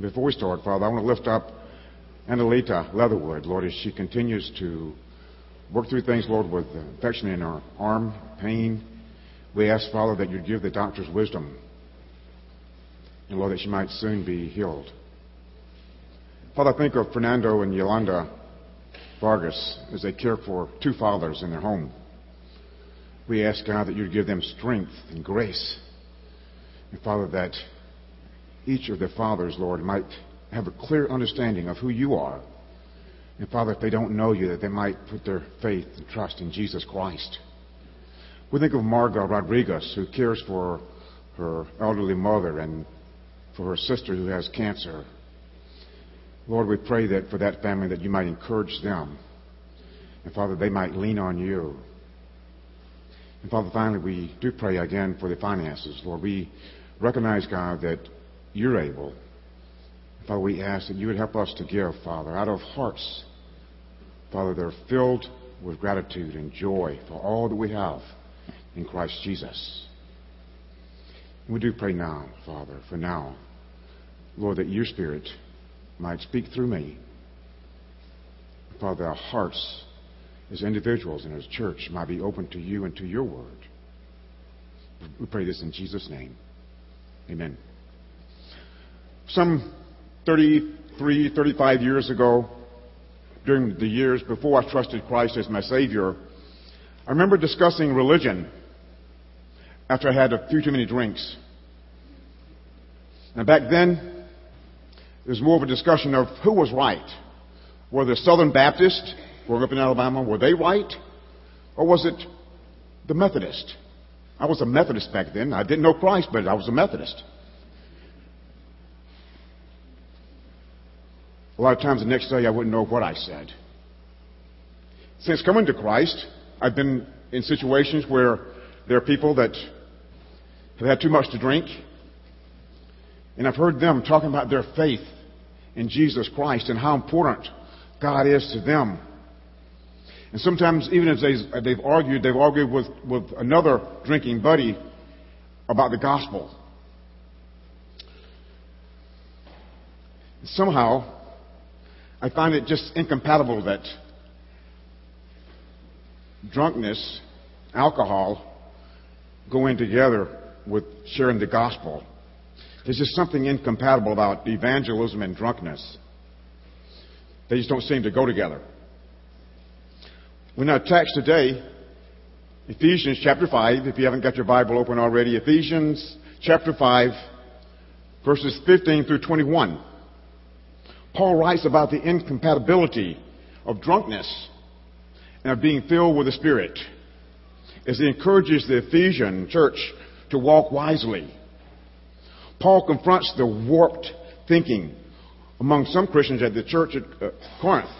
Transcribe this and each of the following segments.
Before we start, Father, I want to lift up Annalita Leatherwood, Lord, as she continues to work through things, Lord, with infection in her arm, pain. We ask, Father, that you'd give the doctors wisdom. And, Lord, that she might soon be healed. Father, I think of Fernando and Yolanda Vargas as they care for two fathers in their home. We ask, God, that you'd give them strength and grace. And, Father, that each of their fathers, Lord, might have a clear understanding of who you are. And Father, if they don't know you, that they might put their faith and trust in Jesus Christ. We think of Marga Rodriguez, who cares for her elderly mother and for her sister who has cancer. Lord, we pray that for that family that you might encourage them. And Father, they might lean on you. And Father, finally, we do pray again for the finances. Lord, we recognize, God, that you're able. Father, we ask that you would help us to give, Father, out of hearts, Father, that are filled with gratitude and joy for all that we have in Christ Jesus. And we do pray now, Father, for now, Lord, that your Spirit might speak through me. Father, our hearts as individuals and as church might be open to you and to your word. We pray this in Jesus' name. Amen. Some 33, 35 years ago, during the years before I trusted Christ as my Savior, I remember discussing religion after I had a few too many drinks. Now back then, it was more of a discussion of who was right. Were the Southern Baptists, growing up in Alabama, were they right? Or was it the Methodist? I was a Methodist back then. I didn't know Christ, but I was a Methodist. A lot of times the next day I wouldn't know what I said. Since coming to Christ, I've been in situations where there are people that have had too much to drink, and I've heard them talking about their faith in Jesus Christ and how important God is to them. And sometimes, even as uh, they've argued, they've argued with, with another drinking buddy about the gospel. Somehow, I find it just incompatible that drunkenness, alcohol, go in together with sharing the gospel. There's just something incompatible about evangelism and drunkenness. They just don't seem to go together. We're not text today, Ephesians chapter 5, if you haven't got your Bible open already, Ephesians chapter 5, verses 15 through 21. Paul writes about the incompatibility of drunkenness and of being filled with the Spirit as he encourages the Ephesian church to walk wisely. Paul confronts the warped thinking among some Christians at the church at uh, Corinth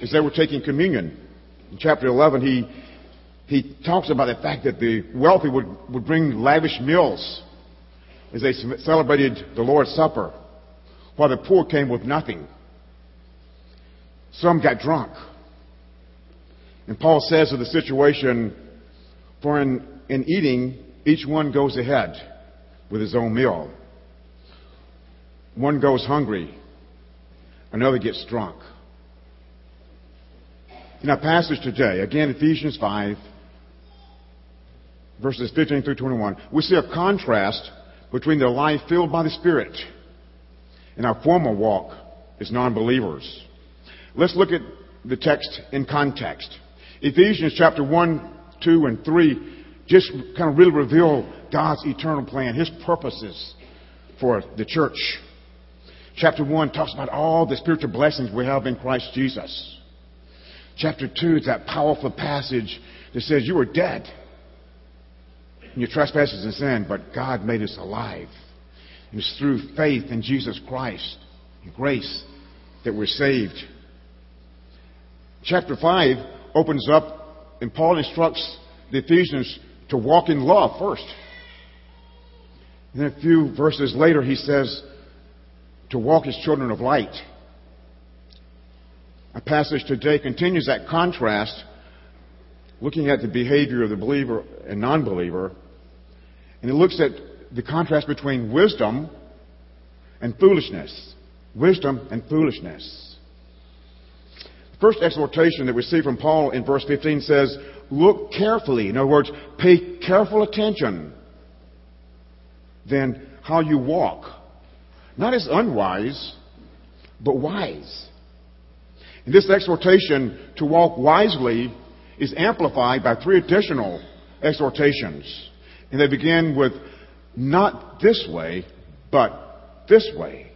as they were taking communion. In chapter 11, he, he talks about the fact that the wealthy would, would bring lavish meals as they celebrated the Lord's Supper while the poor came with nothing. Some got drunk. And Paul says of the situation, for in, in eating, each one goes ahead with his own meal. One goes hungry, another gets drunk. In our passage today, again, Ephesians 5, verses 15 through 21, we see a contrast between the life filled by the Spirit in our former walk as non-believers. Let's look at the text in context. Ephesians chapter 1, 2, and 3 just kind of really reveal God's eternal plan, His purposes for the church. Chapter 1 talks about all the spiritual blessings we have in Christ Jesus. Chapter 2 is that powerful passage that says you were dead in your trespasses and sin, but God made us alive. It's through faith in Jesus Christ and grace that we're saved. Chapter 5 opens up, and Paul instructs the Ephesians to walk in love first. And then a few verses later, he says to walk as children of light. Our passage today continues that contrast, looking at the behavior of the believer and non believer. And it looks at the contrast between wisdom and foolishness. Wisdom and foolishness. The first exhortation that we see from Paul in verse 15 says, look carefully. In other words, pay careful attention. Then how you walk. Not as unwise, but wise. And this exhortation to walk wisely is amplified by three additional exhortations. And they begin with not this way, but this way.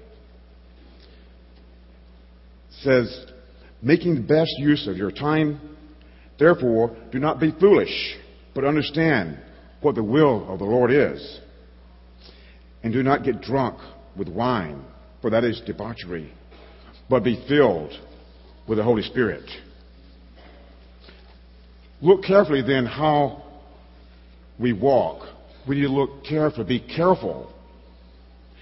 It says, making the best use of your time. Therefore, do not be foolish, but understand what the will of the Lord is. And do not get drunk with wine, for that is debauchery, but be filled with the Holy Spirit. Look carefully then how we walk. We need to look carefully, be careful.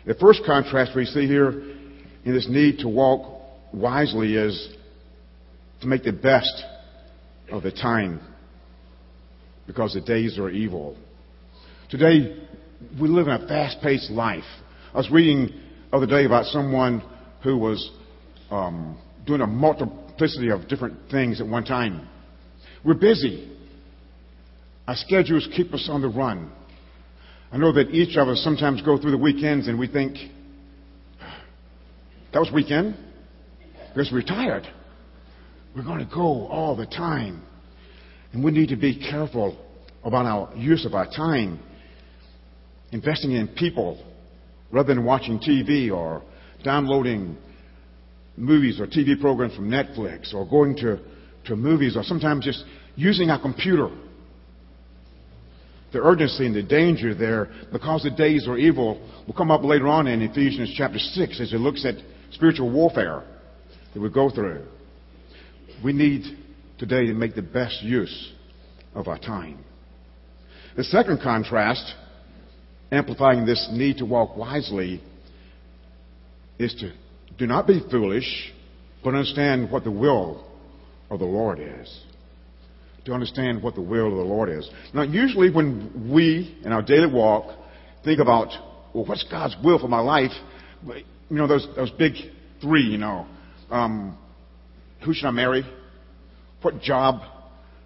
The first contrast we see here in this need to walk wisely is to make the best of the time because the days are evil. Today, we live in a fast-paced life. I was reading the other day about someone who was um, doing a multiplicity of different things at one time. We're busy. Our schedules keep us on the run. I know that each of us sometimes go through the weekends and we think, that was weekend because we're tired. We're going to go all the time. And we need to be careful about our use of our time, investing in people rather than watching TV or downloading movies or TV programs from Netflix or going to, to movies or sometimes just using our computer. The urgency and the danger there, because the days are evil, will come up later on in Ephesians chapter 6 as it looks at spiritual warfare that we go through. We need today to make the best use of our time. The second contrast, amplifying this need to walk wisely, is to do not be foolish, but understand what the will of the Lord is. To understand what the will of the Lord is. Now, usually when we, in our daily walk, think about, well, what's God's will for my life? You know, those, those big three, you know. Um, who should I marry? What job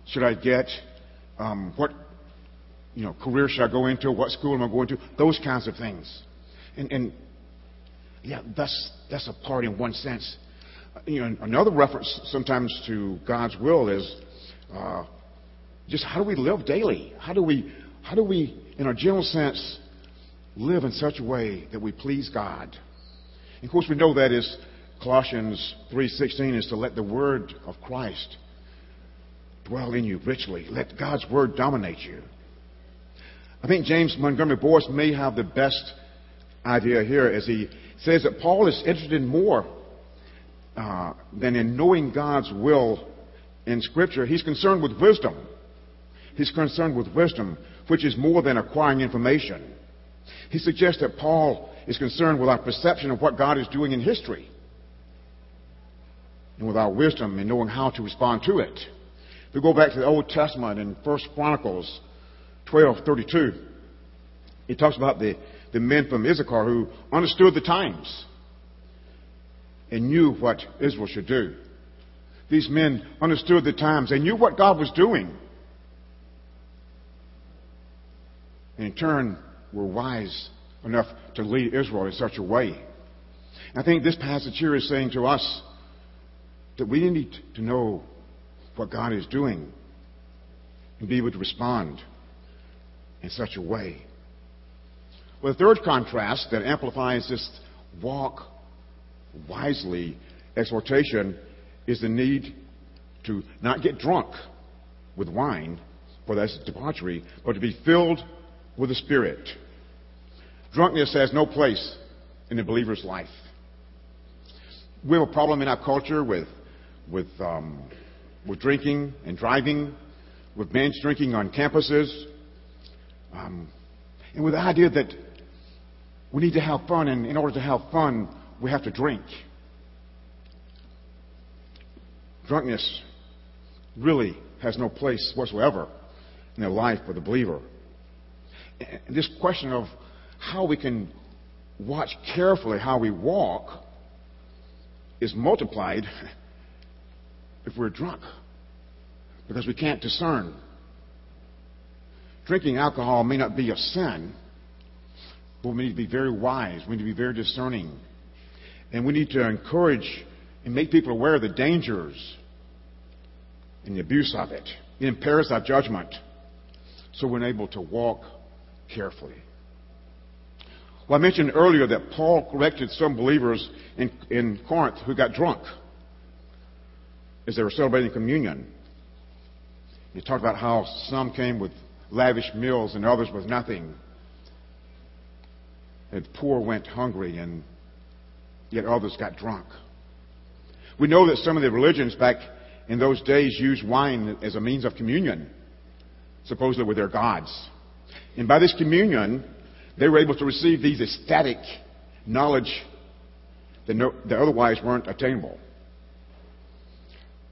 should I get? Um, what you know, career should I go into? What school am I going to? Those kinds of things. And, and yeah, that's that's a part in one sense. You know, another reference sometimes to God's will is uh, just how do we live daily? How do we how do we, in a general sense, live in such a way that we please God? Of course, we know that is Colossians 3:16 is to let the word of Christ dwell in you richly. Let God's word dominate you. I think James Montgomery Boice may have the best idea here as he says that Paul is interested in more uh, than in knowing God's will in Scripture. He's concerned with wisdom. He's concerned with wisdom, which is more than acquiring information. He suggests that Paul is concerned with our perception of what God is doing in history and with our wisdom in knowing how to respond to it. If we go back to the Old Testament in 1 Chronicles 12:32, it talks about the, the men from Issachar who understood the times and knew what Israel should do. These men understood the times. They knew what God was doing. And in turn, were wise enough to lead Israel in such a way. I think this passage here is saying to us that we need to know what God is doing and be able to respond in such a way. Well, the third contrast that amplifies this walk wisely exhortation is the need to not get drunk with wine, for that's debauchery, but to be filled with the Spirit. Drunkenness has no place in a believer's life. We have a problem in our culture with with, um, with drinking and driving, with binge drinking on campuses, um, and with the idea that we need to have fun, and in order to have fun, we have to drink. Drunkenness really has no place whatsoever in the life of the believer. And this question of how we can watch carefully how we walk is multiplied if we're drunk because we can't discern. Drinking alcohol may not be a sin, but we need to be very wise. We need to be very discerning. And we need to encourage and make people aware of the dangers and the abuse of it. It impairs our judgment so we're able to walk carefully. Well, I mentioned earlier that Paul corrected some believers in, in Corinth who got drunk as they were celebrating communion. He talked about how some came with lavish meals and others with nothing. And poor went hungry and yet others got drunk. We know that some of the religions back in those days used wine as a means of communion, supposedly with their gods. And by this communion, they were able to receive these ecstatic knowledge that, no, that otherwise weren't attainable.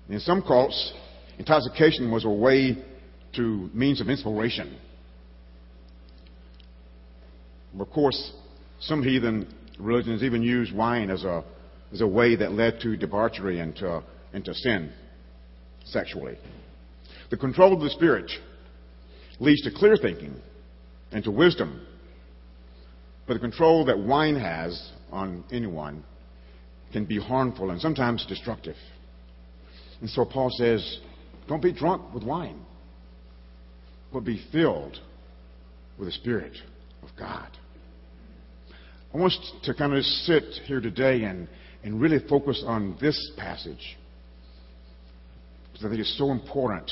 In some cults, intoxication was a way to means of inspiration. Of course, some heathen religions even used wine as a, as a way that led to debauchery and to, sin sexually. The control of the Spirit leads to clear thinking and to wisdom. But the control that wine has on anyone can be harmful and sometimes destructive. And so Paul says, don't be drunk with wine, but be filled with the Spirit of God. I want to kind of sit here today and, and really focus on this passage because I think it's so important.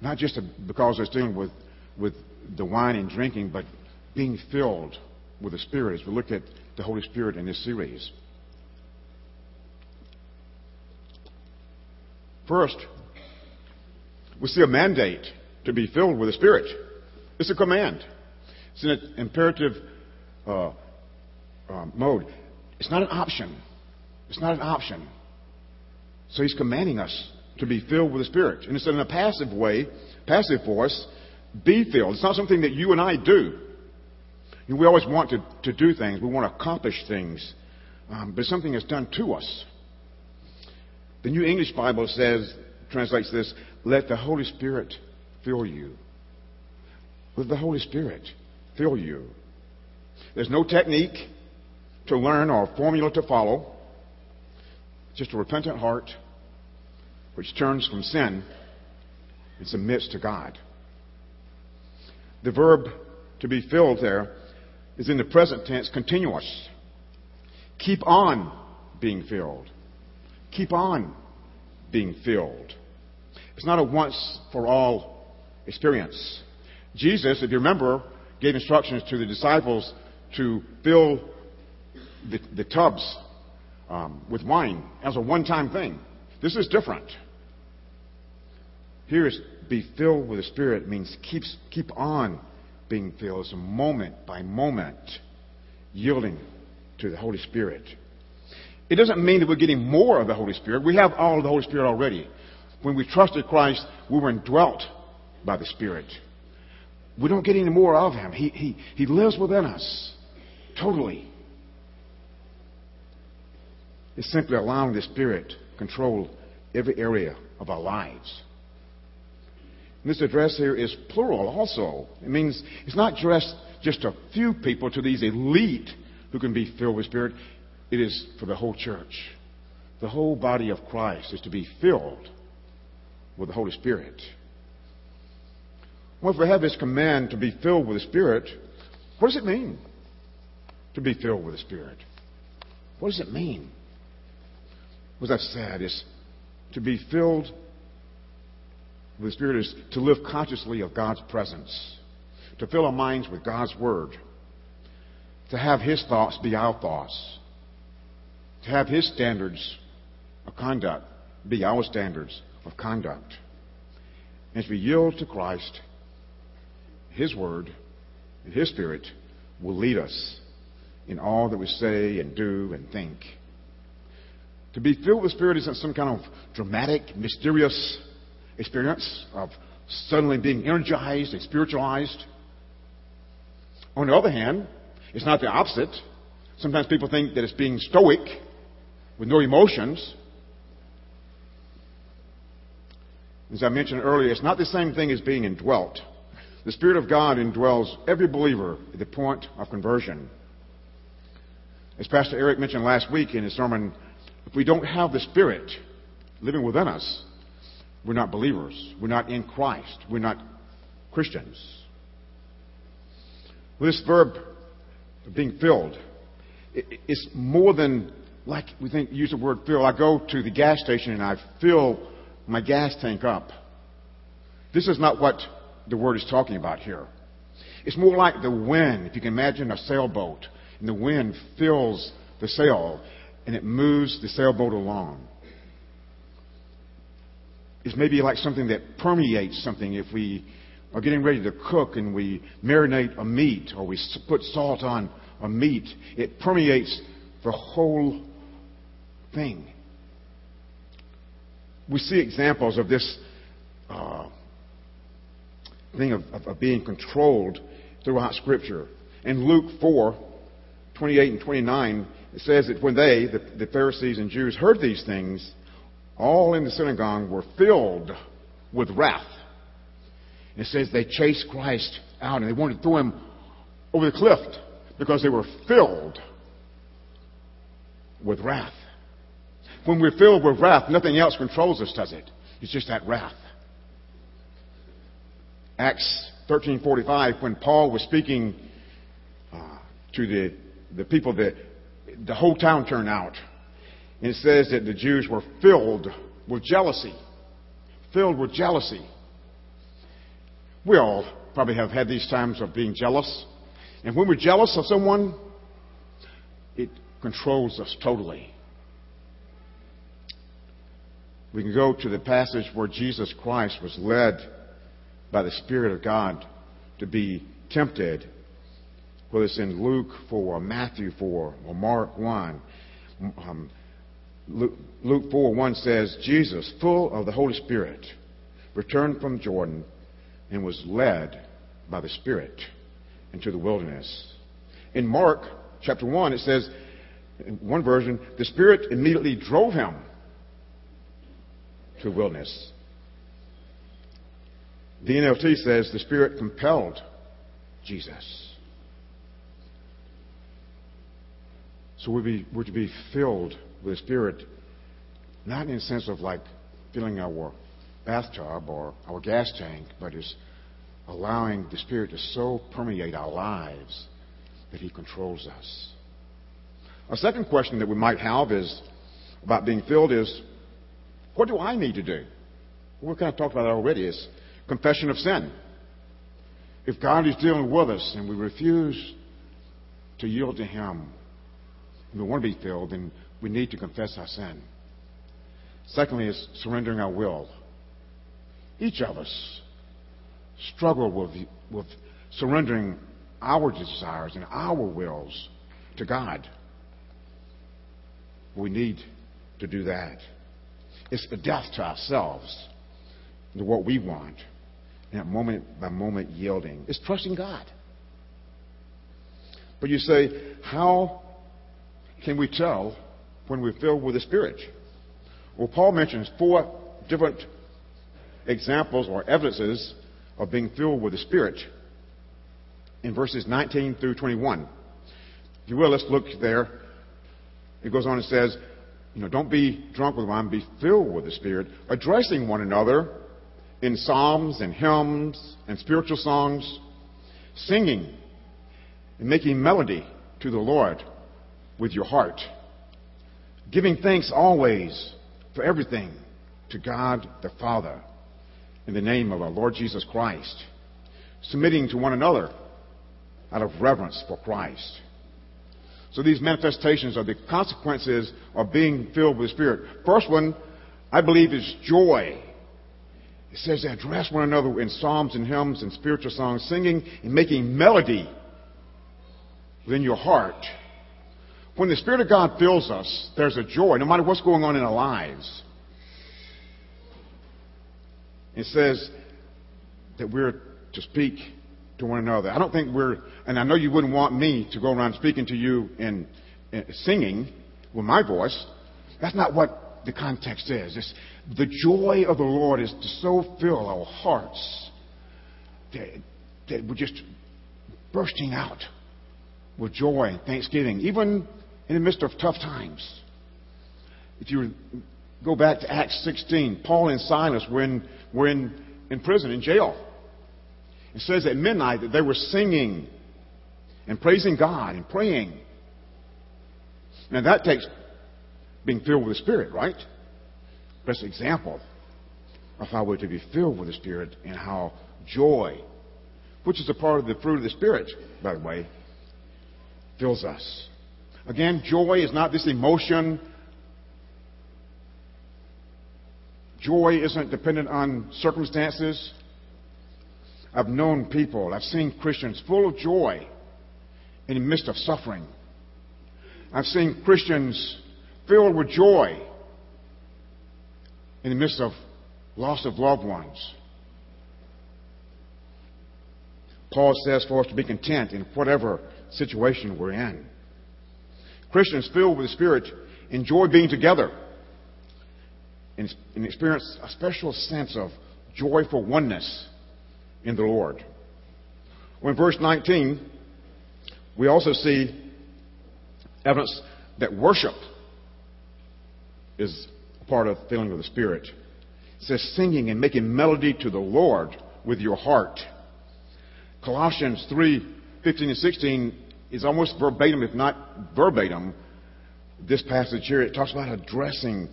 Not just because it's dealing with, with the wine and drinking, but being filled with the Spirit as we look at the Holy Spirit in this series. First, we see a mandate to be filled with the Spirit. It's a command. It's an imperative uh, uh, mode. It's not an option. It's not an option. So he's commanding us to be filled with the Spirit. And it's in a passive way, passive voice, be filled. It's not something that you and I do. we always want to, to do things. We want to accomplish things. Um, but something is done to us. The New English Bible says, translates this, let the Holy Spirit fill you. Let the Holy Spirit fill you. There's no technique to learn or formula to follow. Just a repentant heart which turns from sin and submits to God. The verb to be filled there is in the present tense continuous. Keep on being filled. Keep on being filled. It's not a once for all experience. Jesus, if you remember, gave instructions to the disciples to fill the, the tubs um, with wine as a one time thing. This is different. Here is be filled with the Spirit means keeps, keep on being filled. It's a moment by moment yielding to the Holy Spirit. It doesn't mean that we're getting more of the Holy Spirit. We have all of the Holy Spirit already. When we trusted Christ, we were indwelt by the Spirit. We don't get any more of Him. He, he, he lives within us totally. It's simply allowing the Spirit control every area of our lives. And this address here is plural also. It means it's not just, just a few people to these elite who can be filled with Spirit. It is for the whole church. The whole body of Christ is to be filled with the Holy Spirit. Well, if we have this command to be filled with the Spirit, what does it mean to be filled with the Spirit? What does it mean? What that said is to be filled with the Spirit is to live consciously of God's presence, to fill our minds with God's Word, to have His thoughts be our thoughts, to have His standards of conduct be our standards of conduct. As we yield to Christ, His Word and His Spirit will lead us in all that we say and do and think. To be filled with Spirit isn't some kind of dramatic, mysterious experience of suddenly being energized and spiritualized. On the other hand, it's not the opposite. Sometimes people think that it's being stoic with no emotions. As I mentioned earlier, it's not the same thing as being indwelt. The Spirit of God indwells every believer at the point of conversion. As Pastor Eric mentioned last week in his sermon, if we don't have the Spirit living within us, we're not believers. We're not in Christ. We're not Christians. This verb, being filled, it's more than like we think use the word fill. I go to the gas station and I fill my gas tank up. This is not what the word is talking about here. It's more like the wind. If you can imagine a sailboat and the wind fills the sail and it moves the sailboat along. It's maybe like something that permeates something if we are getting ready to cook and we marinate a meat or we put salt on a meat. It permeates the whole thing. We see examples of this uh, thing of, of, of being controlled throughout Scripture. In Luke 4, 28 and 29, it says that when they, the, the Pharisees and Jews, heard these things, all in the synagogue were filled with wrath. It says they chased Christ out and they wanted to throw him over the cliff because they were filled with wrath. When we're filled with wrath, nothing else controls us, does it? It's just that wrath. Acts 13:45, when Paul was speaking uh, to the the people that the whole town turned out, and it says that the Jews were filled with jealousy, filled with jealousy. We all probably have had these times of being jealous, and when we're jealous of someone, it controls us totally. We can go to the passage where Jesus Christ was led by the Spirit of God to be tempted, whether it's in Luke 4, Matthew 4, or Mark 1. Um, Luke, Luke 4 1 says, Jesus, full of the Holy Spirit, returned from Jordan and was led by the Spirit into the wilderness. In Mark chapter 1, it says, in one version, the Spirit immediately drove him to wilderness. The NLT says the Spirit compelled Jesus. So we're, be, we're to be filled with the Spirit, not in the sense of like filling our bathtub or our gas tank, but is allowing the Spirit to so permeate our lives that He controls us. A second question that we might have is about being filled is what do I need to do? We kind of talked about that already. Is confession of sin. If God is dealing with us and we refuse to yield to Him, we want to be filled, then we need to confess our sin. Secondly, is surrendering our will. Each of us struggle with, with surrendering our desires and our wills to God. We need to do that. It's the death to ourselves, to what we want, and that moment by moment yielding. It's trusting God. But you say, how can we tell when we're filled with the Spirit? Well, Paul mentions four different examples or evidences of being filled with the Spirit in verses 19 through 21. If you will, let's look there. It goes on and says, you know, don't be drunk with wine, be filled with the Spirit, addressing one another in psalms and hymns and spiritual songs, singing and making melody to the Lord with your heart, giving thanks always for everything to God the Father in the name of our Lord Jesus Christ, submitting to one another out of reverence for Christ so these manifestations are the consequences of being filled with the Spirit. First one, I believe, is joy. It says they address one another in psalms and hymns and spiritual songs, singing and making melody within your heart. When the Spirit of God fills us, there's a joy, no matter what's going on in our lives. It says that we're to speak to one another. I don't think we're, and I know you wouldn't want me to go around speaking to you and, uh, singing with my voice. That's not what the context is. It's the joy of the Lord is to so fill our hearts that, that we're just bursting out with joy and thanksgiving, even in the midst of tough times. If you go back to Acts 16, Paul and Silas were in, were in, in prison, in jail. It says at midnight that they were singing and praising God and praying. Now that takes being filled with the Spirit, right? That's an example of how we're to be filled with the Spirit and how joy, which is a part of the fruit of the Spirit, by the way, fills us. Again, joy is not this emotion. Joy isn't dependent on circumstances. I've known people, I've seen Christians full of joy in the midst of suffering. I've seen Christians filled with joy in the midst of loss of loved ones. Paul says for us to be content in whatever situation we're in. Christians filled with the Spirit enjoy being together and, experience a special sense of joyful oneness in the Lord. Well, in verse 19, we also see evidence that worship is part of filling with the Spirit. It says singing and making melody to the Lord with your heart. Colossians 3, 15 and 16 is almost verbatim, if not verbatim, this passage here. It talks about addressing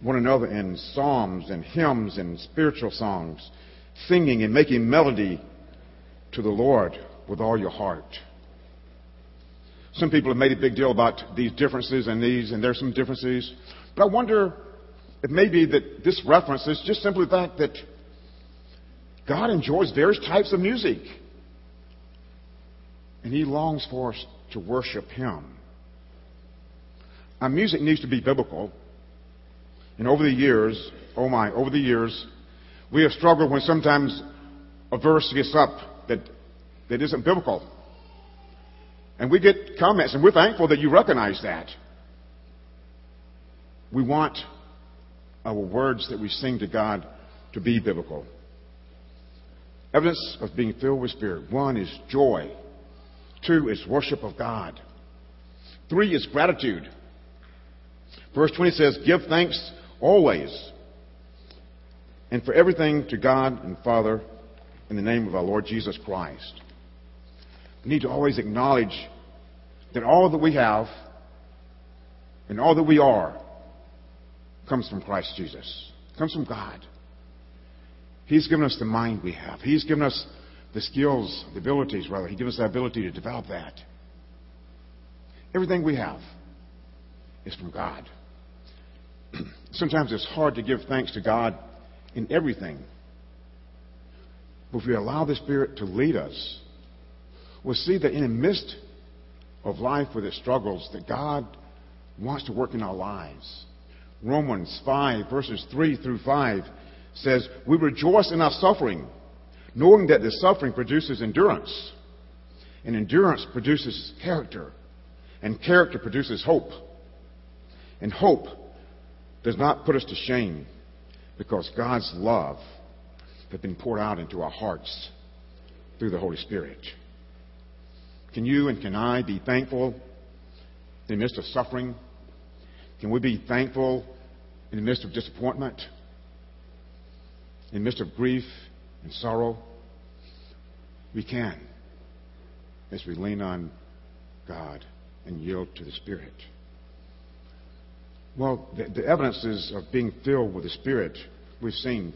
one another in psalms and hymns and spiritual songs, singing and making melody to the Lord with all your heart. Some people have made a big deal about these differences and these, and there's some differences. But I wonder it may be that this reference is just simply the fact that God enjoys various types of music. And He longs for us to worship Him. Our music needs to be biblical. And over the years, oh my, over the years, we have struggled when sometimes a verse gets up that, that isn't biblical. And we get comments, and we're thankful that you recognize that. We want our words that we sing to God to be biblical. Evidence of being filled with Spirit. One is joy. Two is worship of God. Three is gratitude. Verse 20 says, Give thanks always and for everything to God and Father in the name of our Lord Jesus Christ. We need to always acknowledge that all that we have and all that we are comes from Christ Jesus, comes from God. He's given us the mind we have. He's given us the skills, the abilities, rather. He gives us the ability to develop that. Everything we have is from God. Sometimes it's hard to give thanks to God in everything. But if we allow the Spirit to lead us, we'll see that in the midst of life with its struggles, that God wants to work in our lives. Romans 5, verses 3 through 5 says, We rejoice in our suffering, knowing that the suffering produces endurance, and endurance produces character, and character produces hope. And hope does not put us to shame because God's love has been poured out into our hearts through the Holy Spirit. Can you and can I be thankful in the midst of suffering? Can we be thankful in the midst of disappointment, in the midst of grief and sorrow, we can as we lean on God and yield to the Spirit. Well, the, the evidences of being filled with the Spirit, we've seen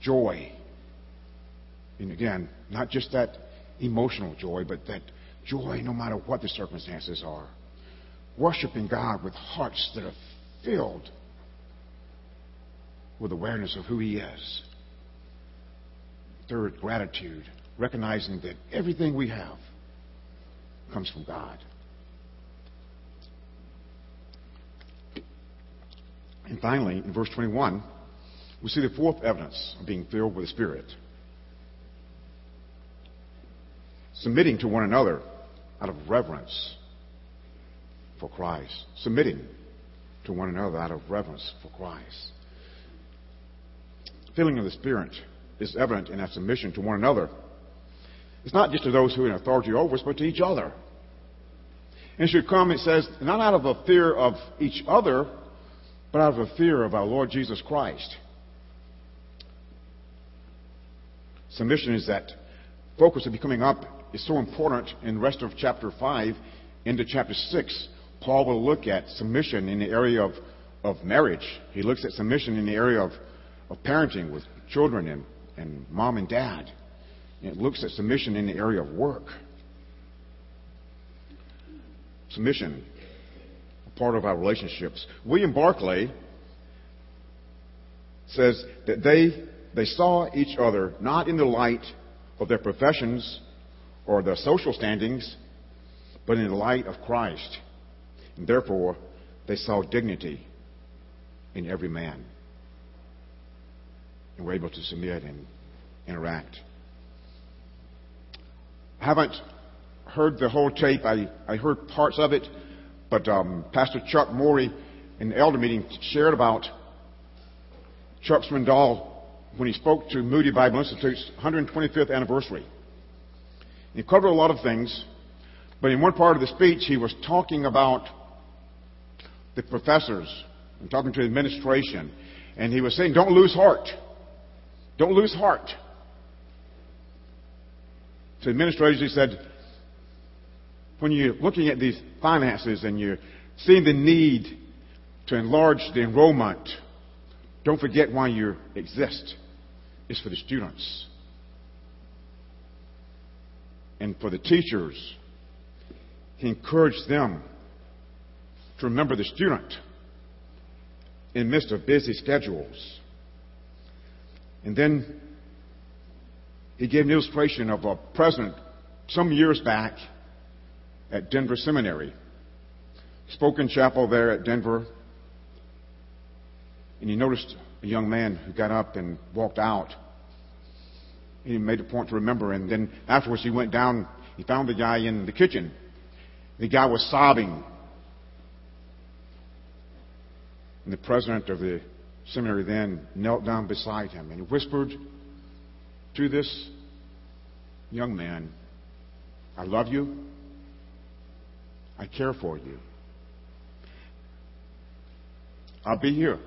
joy. And again, not just that emotional joy, but that joy no matter what the circumstances are. Worshiping God with hearts that are filled with awareness of who He is. Third, gratitude, recognizing that everything we have comes from God. And finally, in verse 21, we see the fourth evidence of being filled with the Spirit. Submitting to one another out of reverence for Christ, submitting to one another out of reverence for Christ. Filling of the Spirit is evident in our submission to one another. It's not just to those who are in authority over us, but to each other. And should come, it says, not out of a fear of each other, but out of a fear of our Lord Jesus Christ. Submission is that focus of becoming up is so important in the rest of chapter 5 into chapter 6. Paul will look at submission in the area of, of marriage. He looks at submission in the area of, of parenting with children and, and mom and dad. And it looks at submission in the area of work. Submission, a part of our relationships. William Barclay says that they, they saw each other not in the light of their professions or their social standings, but in the light of Christ. And therefore, they saw dignity in every man and were able to submit and interact. I haven't heard the whole tape. I, I heard parts of it, but um, Pastor Chuck Morey in the elder meeting shared about Chuck Swindoll when he spoke to Moody Bible Institute's 125th anniversary. He covered a lot of things, but in one part of the speech, he was talking about the professors and talking to the administration, and he was saying, Don't lose heart. Don't lose heart. To administrators, he said, when you're looking at these finances and you're seeing the need to enlarge the enrollment, don't forget why you exist. It's for the students. And for the teachers, he encouraged them to remember the student in the midst of busy schedules. And then he gave an illustration of a president some years back at Denver Seminary. Spoke in chapel there at Denver, and he noticed a young man who got up and walked out. He made a point to remember, and then afterwards he went down. He found the guy in the kitchen. The guy was sobbing. And the president of the seminary then knelt down beside him and whispered to this young man, I love you. I care for you. I'll be here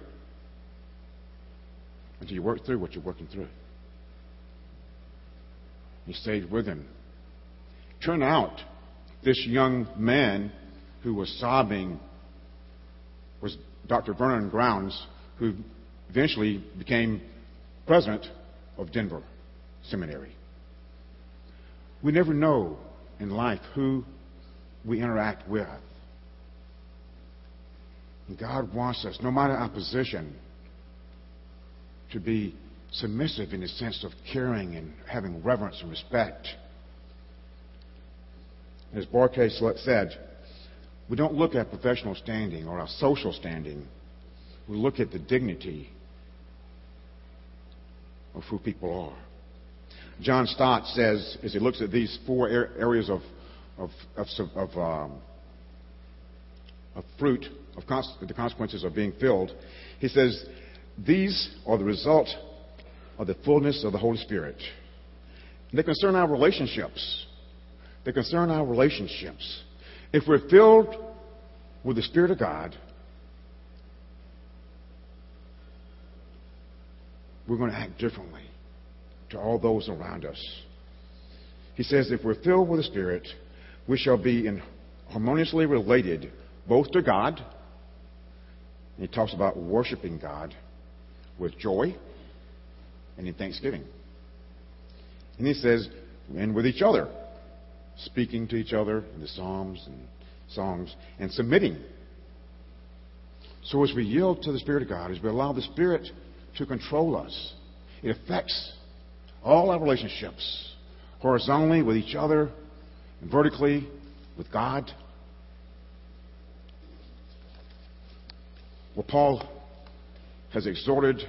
until you work through what you're working through. He stayed with him. Turn out this young man who was sobbing was Dr. Vernon Grounds, who eventually became president of Denver Seminary. We never know in life who we interact with. And God wants us, no matter our position, to be submissive in the sense of caring and having reverence and respect. As Barclay said, we don't look at professional standing or our social standing. We look at the dignity of who people are. John Stott says, as he looks at these four areas of, of, of, of, um, of fruit, of cons- the consequences of being filled, he says, these are the result of the fullness of the Holy Spirit. And they concern our relationships. They concern our relationships. If we're filled with the Spirit of God, we're going to act differently to all those around us. He says, if we're filled with the Spirit, we shall be in harmoniously related both to God, and he talks about worshiping God with joy and in thanksgiving. And he says, and with each other, speaking to each other in the Psalms and songs, and submitting. So as we yield to the Spirit of God, as we allow the Spirit to control us, it affects all our relationships, horizontally with each other, and vertically with God. Well, Paul has exhorted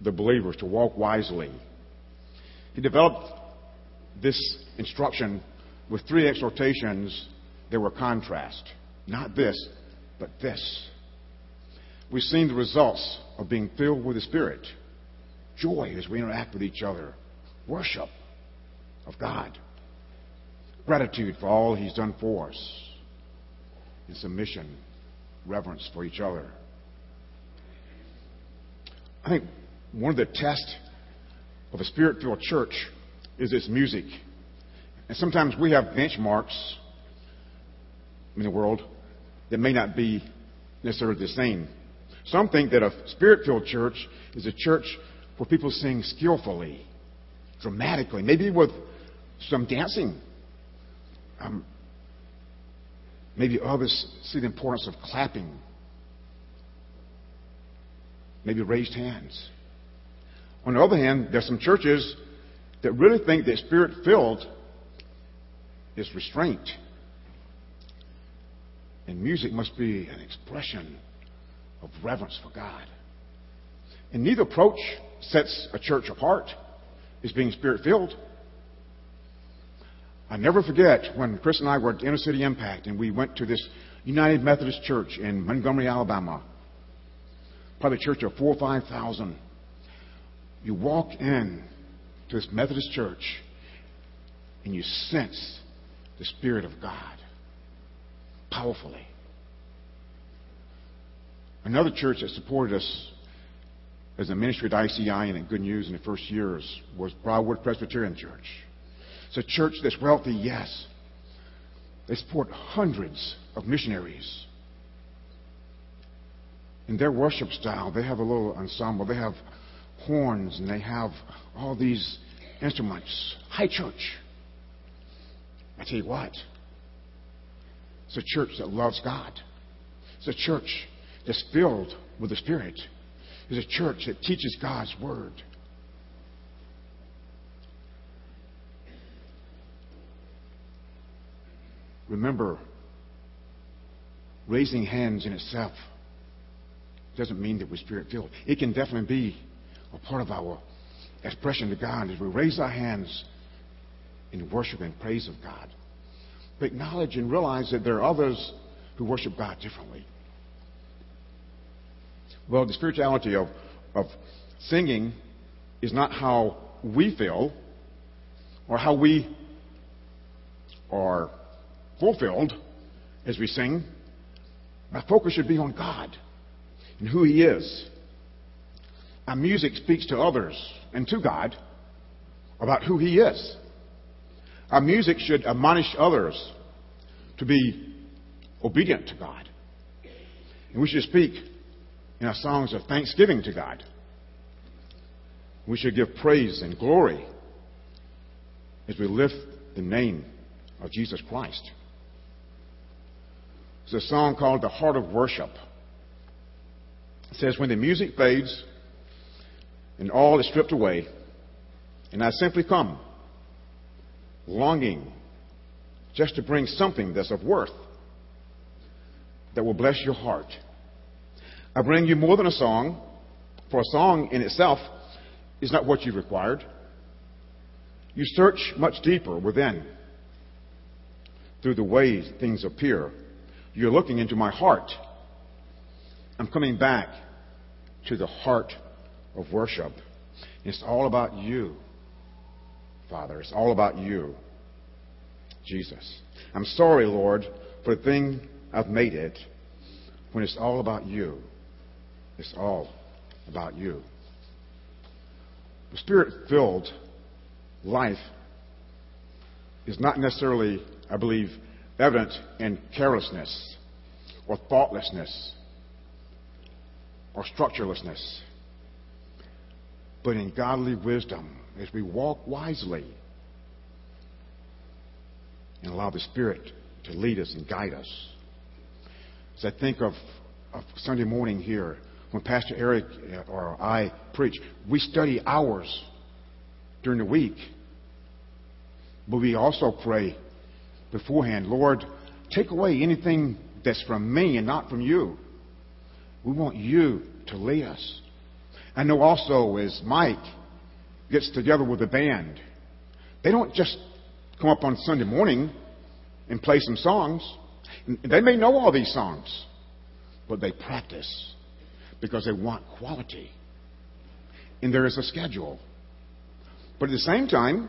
the believers to walk wisely. He developed this instruction with three exhortations that were contrast. Not this, but this. We've seen the results of being filled with the Spirit joy as we interact with each other, worship of God, gratitude for all He's done for us, and submission, reverence for each other. I think one of the tests of a spirit filled church is its music. And sometimes we have benchmarks in the world that may not be necessarily the same. Some think that a spirit filled church is a church where people sing skillfully, dramatically, maybe with some dancing. Um, maybe others see the importance of clapping, maybe raised hands. On the other hand, there's some churches that really think that spirit filled is restraint. And music must be an expression of reverence for God. And neither approach sets a church apart as being spirit filled. I never forget when Chris and I were at Inner City Impact and we went to this United Methodist Church in Montgomery, Alabama. Probably a church of four or five thousand. You walk in to this Methodist church and you sense the Spirit of God powerfully. Another church that supported us as a ministry at ICI and at Good News in the first years was Briarwood Presbyterian Church. It's a church that's wealthy, yes. They support hundreds of missionaries. In their worship style, they have a little ensemble. They have horns and they have all these instruments. High church. I tell you what, it's a church that loves God. It's a church that's filled with the Spirit. It's a church that teaches God's Word. Remember, raising hands in itself doesn't mean that we're spirit filled. It can definitely be a part of our expression to God as we raise our hands in worship and praise of God. But acknowledge and realize that there are others who worship God differently. Well, the spirituality of, of singing is not how we feel or how we are fulfilled as we sing. Our focus should be on God and who He is. Our music speaks to others and to God about who He is. Our music should admonish others to be obedient to God. And we should speak in our songs of thanksgiving to God. We should give praise and glory as we lift the name of Jesus Christ. There's a song called The Heart of Worship. It says, When the music fades and all is stripped away, and I simply come, longing just to bring something that's of worth that will bless your heart. I bring you more than a song, for a song in itself is not what you required. You search much deeper within through the ways things appear. You're looking into my heart. I'm coming back to the heart of worship. It's all about you, Father. It's all about you, Jesus. I'm sorry, Lord, for the thing I've made it when it's all about you. It's all about you. The spirit filled life is not necessarily, I believe, evident in carelessness or thoughtlessness or structurelessness, but in godly wisdom as we walk wisely and allow the Spirit to lead us and guide us. As I think of, of Sunday morning here, when Pastor Eric uh, or I preach, we study hours during the week. But we also pray beforehand, Lord, take away anything that's from me and not from you. We want you to lead us. I know also as Mike gets together with the band, they don't just come up on Sunday morning and play some songs. They may know all these songs, but they practice because they want quality. And there is a schedule. But at the same time,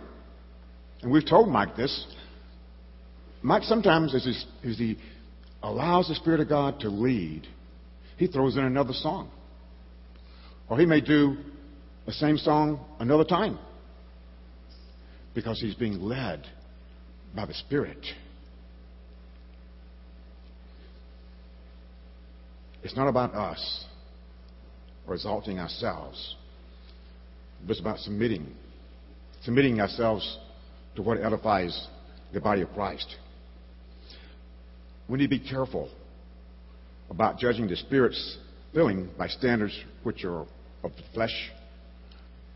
and we've told Mike this, Mike sometimes, as he, as he allows the Spirit of God to lead, he throws in another song. Or he may do the same song another time because he's being led by the Spirit. It's not about us or exalting ourselves, but it's about submitting, submitting ourselves to what edifies the body of Christ. We need to be careful about judging the Spirit's filling by standards which are of the flesh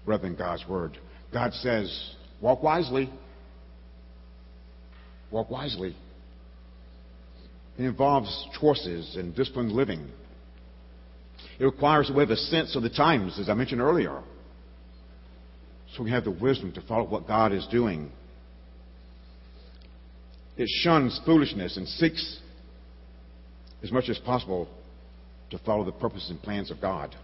rather than God's Word. God says, walk wisely. Walk wisely. It involves choices and disciplined living. It requires that we have a sense of the times, as I mentioned earlier, so we have the wisdom to follow what God is doing. It shuns foolishness and seeks as much as possible to follow the purposes and plans of God.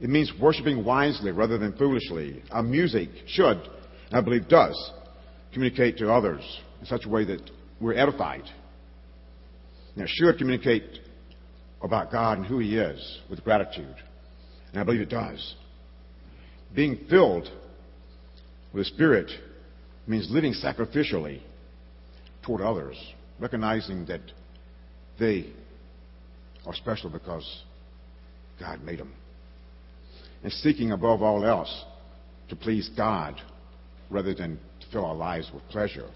It means worshiping wisely rather than foolishly. Our music should, I believe does, communicate to others in such a way that we're edified. Now, should communicate about God and who He is with gratitude. And I believe it does. Being filled with the Spirit means living sacrificially toward others, recognizing that they are special because God made them. And seeking above all else to please God rather than to fill our lives with pleasure.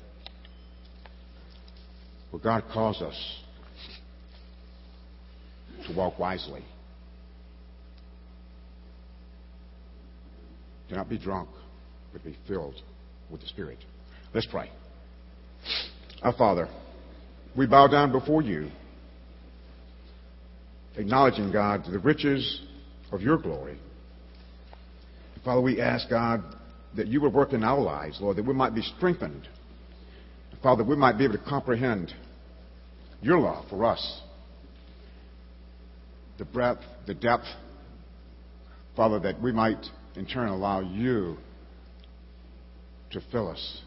But God calls us to walk wisely. Do not be drunk, but be filled with the Spirit. Let's pray. Our Father, we bow down before you acknowledging, God, the riches of your glory. Father, we ask, God, that you would work in our lives, Lord, that we might be strengthened. Father, we might be able to comprehend your love for us. The breadth, the depth, Father, that we might in turn allow you to fill us.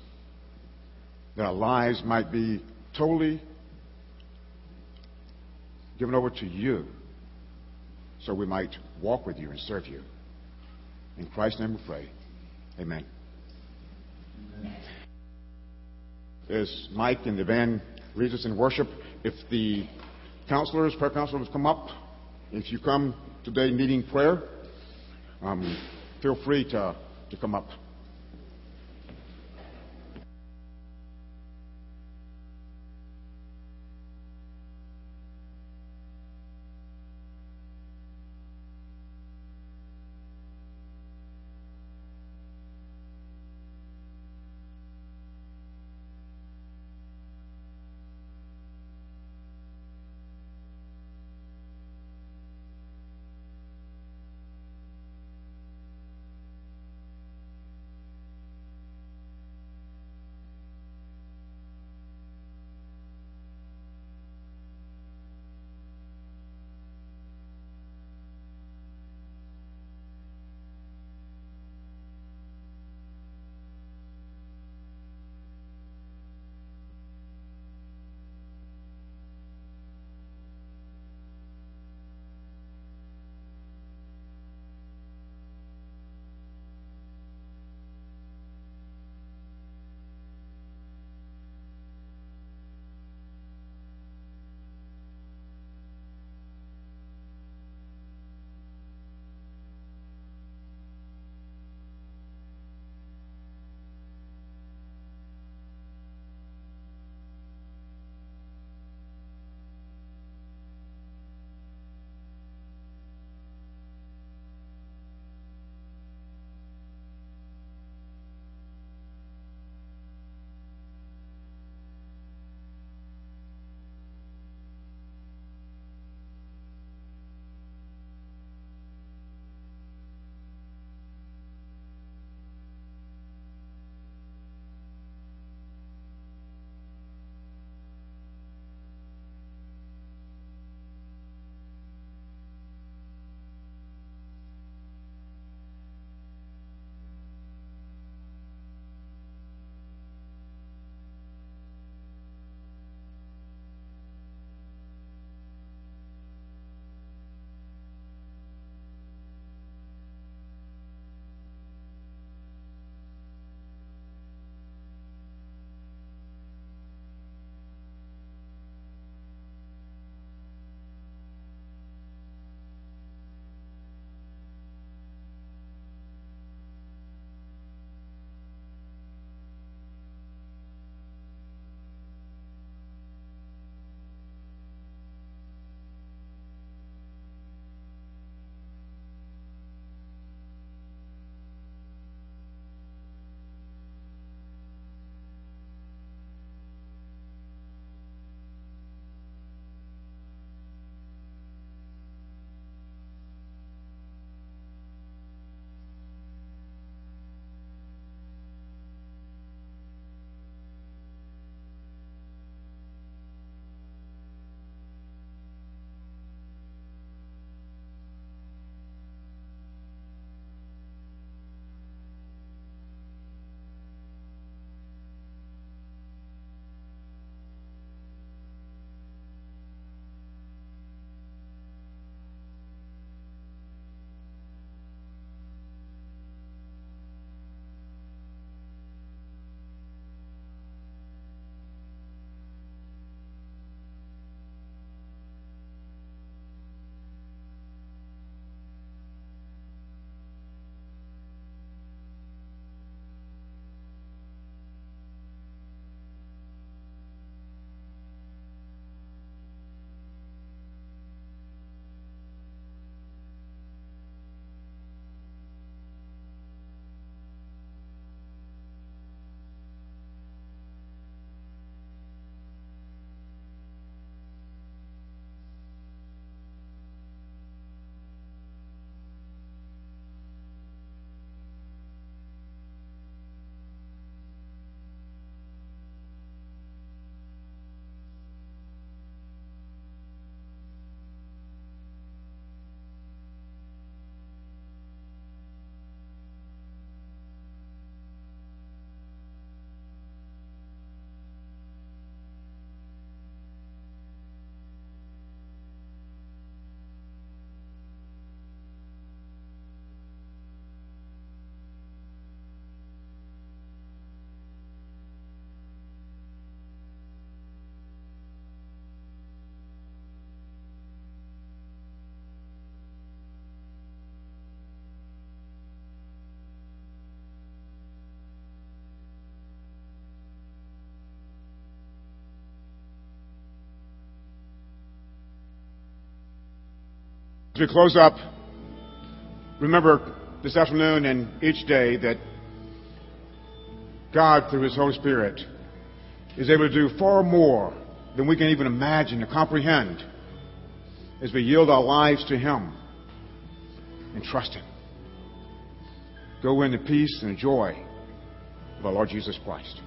That our lives might be totally given over to you so we might walk with you and serve you. In Christ's name we pray. Amen. Amen. As Mike and the band leads us in worship, if the counselors, prayer counselors come up, if you come today needing prayer, um, feel free to, to come up. We close up, remember this afternoon and each day that God, through His Holy Spirit, is able to do far more than we can even imagine or comprehend as we yield our lives to Him and trust Him. Go in the peace and joy of our Lord Jesus Christ.